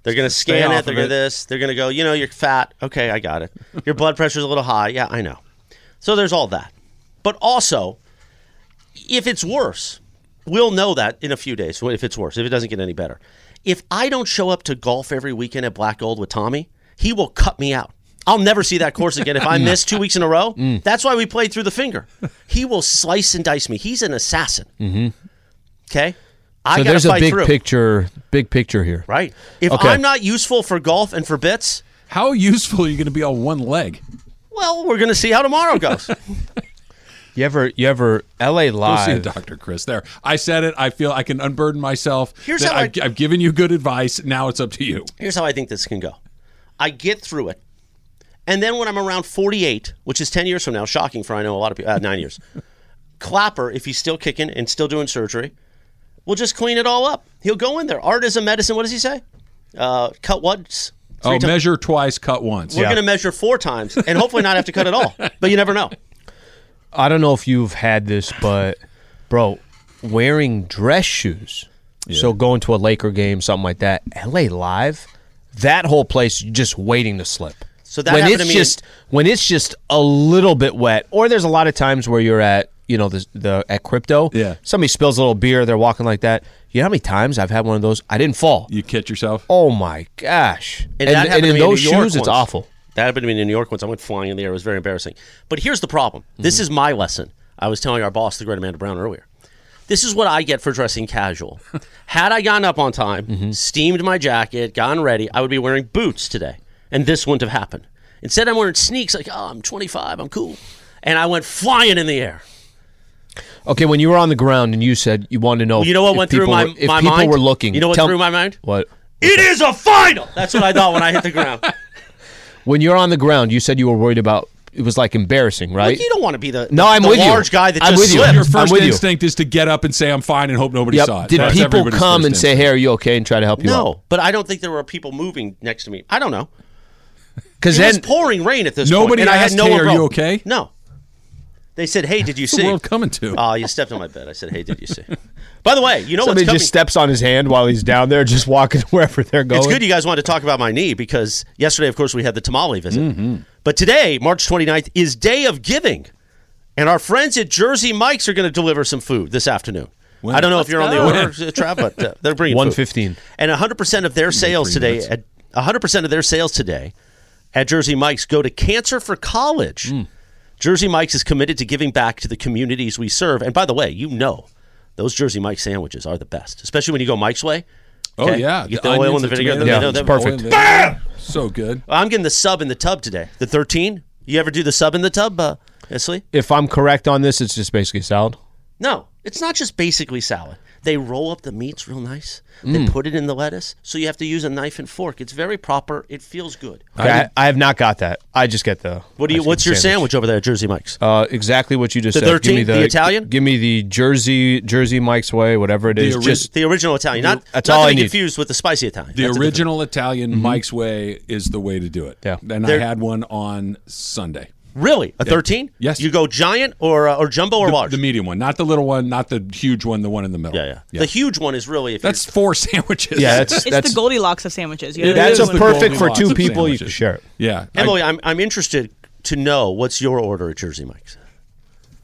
They're going to scan it. They're going to this. They're going to go. You know, you're fat. Okay, I got it. Your blood pressure's a little high. Yeah, I know. So there's all that. But also, if it's worse, we'll know that in a few days. If it's worse, if it doesn't get any better. If I don't show up to golf every weekend at Black Gold with Tommy, he will cut me out. I'll never see that course again if I miss two weeks in a row. That's why we played through the finger. He will slice and dice me. He's an assassin. Mm-hmm. Okay, I So there's to a big through. picture. Big picture here. Right. If Okay. I'm not useful for golf and for bits, How useful are you going to be on one leg? well, we're going to see how tomorrow goes. You ever? You ever? L.A. Go see Live. doctor, Chris. There, I said it. I feel I can unburden myself. Here's how I- I've, I've given you good advice. Now it's up to you. Here's how I think this can go. I get through it, and then when I'm around 48, which is 10 years from now, shocking for I know a lot of people, uh, nine years. Clapper, if he's still kicking and still doing surgery, will just clean it all up. He'll go in there. Art is a medicine. What does he say? Uh, cut once. Oh, three ti- measure twice, cut once. We're going to measure four times, and hopefully not have to cut at all. But you never know. I don't know if you've had this, but bro, wearing dress shoes. So going to a Laker game, something like that. L.A. Live, that whole place just waiting to slip. So that when it's me in- just when it's just a little bit wet, or there's a lot of times where you're at you know the the at crypto. Yeah. somebody spills a little beer, they're walking like that. You know how many times I've had one of those? I didn't fall. You catch yourself. Oh my gosh! And, And, and, in those shoes, it's awful. That happened to me in New York once. I went flying in the air. It was very embarrassing. But here's the problem. This mm-hmm. is my lesson. I was telling our boss, the great Amanda Brown, earlier. This is what I get for dressing casual. Had I gotten up on time, mm-hmm. steamed my jacket, gotten ready, I would be wearing boots today. And this wouldn't have happened. Instead, I'm wearing sneaks like, oh, I'm 25, I'm cool. And I went flying in the air. Okay, when you were on the ground and you said you wanted to know, You know what if went through my, were, if my people mind? were looking. You know what tell- through my mind? What? It is a final. That's what I thought when I hit the ground. When you're on the ground, you said you were worried about. It was like embarrassing, right? Look, you don't want to be the, No, the- I'm the with you. large guy that I'm just with you. slipped. Your I'm first with you. instinct is to get up and say I'm fine and hope nobody Yep. saw it. Did That's people come first and say, "Hey, are you okay?" and try to help you out? No, but I don't think there were people moving next to me. I don't know. Because It then was pouring rain at this Nobody point. and I had asked, no "Hey, are you okay?" No. They said, "Hey, did you What's the see?" world coming to? Oh, you stepped on my bed. I said, "Hey, did you see?" By the way, you know somebody what's coming? just steps on his hand while he's down there, just walking wherever they're going. it's good you guys wanted to talk about my knee because yesterday, of course, we had the tamale visit. Mm-hmm. But today, March 29th, is Day of Giving. And our friends at Jersey Mike's are going to deliver some food this afternoon. I don't know if you're on the go. order, Trav, but uh, they're bringing one fifteen, And 100% of their sales today, at 100% of their sales today at Jersey Mike's go to Cancer for College. Hmm. Jersey Mike's is committed to giving back to the communities we serve. And by the way, you know, those Jersey Mike sandwiches are the best, especially when you go Mike's way. Oh Okay? yeah, You get the, oil onions, and the the vinegar. tomatoes, Yeah, no, it's that- perfect. oil and So good. I'm getting the sub in the tub today. The 13. You ever do the sub in the tub, uh, Isley? If I'm correct on this, it's just basically salad. No, it's not just basically salad. They roll up the meats real nice. Mm. They put it in the lettuce, so you have to use a knife and fork. It's very proper. It feels good. Okay, I, I have not got that. I just get the. What do you? ice cream What's your sandwich over there at Jersey Mike's? Uh, exactly what you just The said. Give me 13? The Italian? Give me the Jersey Jersey Mike's way, whatever it is. ori- just The original Italian, not That's not all to I be need. confused with the spicy Italian. The That's a different- original Italian Mike's Way is the way to do it. Yeah. and There- I had one on Sunday. Really, a thirteen? Yes. You go giant or uh, or jumbo or the, large? the medium one, not the little one, not the huge one, the one in the middle. yeah, yeah, The huge one is really if That's four sandwiches. Yeah, that's It's that's the Goldilocks of sandwiches. You know, that's a perfect for two people. You sandwiches. can share it. Yeah. I- Emily, I, am I'm interested to know what's your order at Jersey Mike's.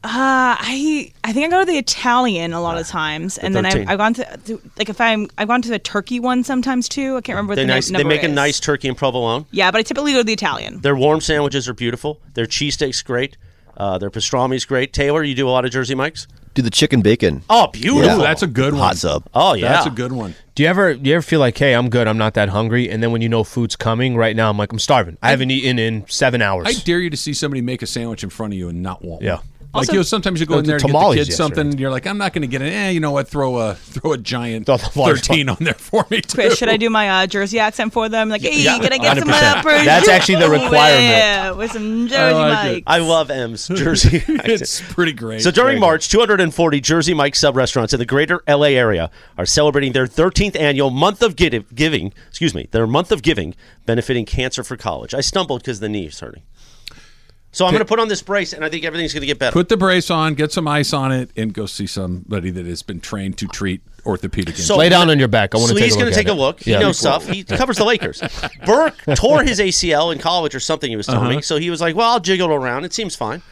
Uh, I I think I go to the Italian a lot of times, and then I've, I've gone to, to like if I'm I've gone to the turkey one sometimes too. I can't remember what They the nice. na- They number make a nice turkey and provolone. Yeah, but I typically go to the Italian. Their warm sandwiches are beautiful. Their cheesesteaks great. Uh, their pastrami's great. Taylor, you do a lot of Jersey Mike's. Do the chicken bacon. Oh, beautiful. Ooh, that's a good one. Hot sub. Oh yeah, That's a good one. Do you ever do you ever feel like, hey, I'm good, I'm not that hungry, and then when you know food's coming, right now I'm like, I'm starving. I haven't eaten in seven hours. I dare you to see somebody make a sandwich in front of you and not want one. Yeah. Like you know, sometimes you go in there to get the kids yesterday. something. You're like, I'm not going to get it. Eh, you know what? Throw a throw a giant Throw thirteen on there for me. Too. Chris, should I do my uh, Jersey accent for them? Like, hey, Yeah, can I get some 100%. uppers? That's actually the Ooh, requirement. Yeah, with some Jersey like it. Mike. I love M's Jersey. it's pretty great. So during Very March, 240 Jersey Mike sub restaurants in the greater LA area are celebrating their 13th annual month of giving. Excuse me, their month of giving, benefiting Cancer for College. I stumbled because the knee is hurting. So I'm going to put on this brace, and I think everything's going to get better. Put the brace on, get some ice on it, and go see somebody that has been trained to treat orthopedic injuries. So- Lay down on your back. I want to Sli's going to take at a look. He Yeah. knows stuff. He covers the Lakers. Burke tore his ACL in college or something. He was telling Uh-huh. me. So he was like, "Well, I'll jiggle it around. It seems fine."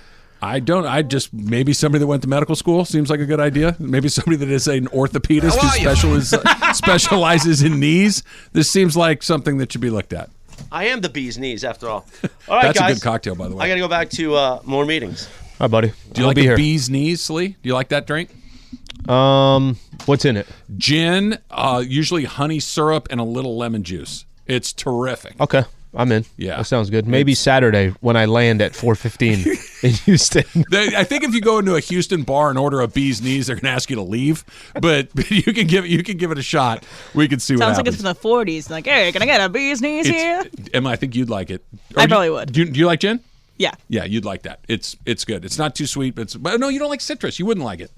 I don't. I just maybe somebody that went to medical school seems like a good idea. Maybe somebody that is an orthopedist who specializes specializes in knees. This seems like something that should be looked at. I am the bee's knees, after all. All right, That's guys. a good cocktail, by the way. I got to go back to uh, more meetings. Hi, buddy. Do you I'll like be a here. bee's knees, Lee? Do you like that drink? Um, what's in it? Gin, uh, usually honey syrup, and a little lemon juice. It's terrific. Okay, I'm in. Yeah. that sounds good. Maybe Saturday when I land at 4:15 in Houston. They- I think if you go into a Houston bar and order a bee's knees, they're going to ask you to leave. But, but you can give you can give it a shot. We can see what Sounds like it's from the 40s. Like, hey, can I get a bee's knees here? It's- Emma, I think you'd like it. I Or do- probably would. Do you, do you like gin? Yeah. Yeah, you'd like that. It's it's good. It's not too sweet, but it's but no, you don't like citrus. You wouldn't like it,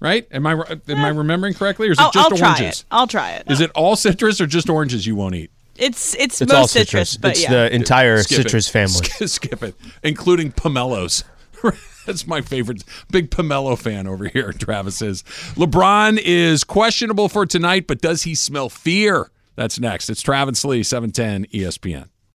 right? Am I am I eh. remembering correctly, or is it I'll, just I'll try oranges? it. I'll try it. Is it all citrus or just oranges you won't eat? It's it's, It's most all citrus, citrus. but it's yeah. the entire Skip it. citrus family. Skip, skip it, including pomelos. That's my favorite. Big pomelo fan over here. Travis is. LeBron is questionable for tonight, but does he smell fear? That's next. It's Travis Lee, seven ten ESPN.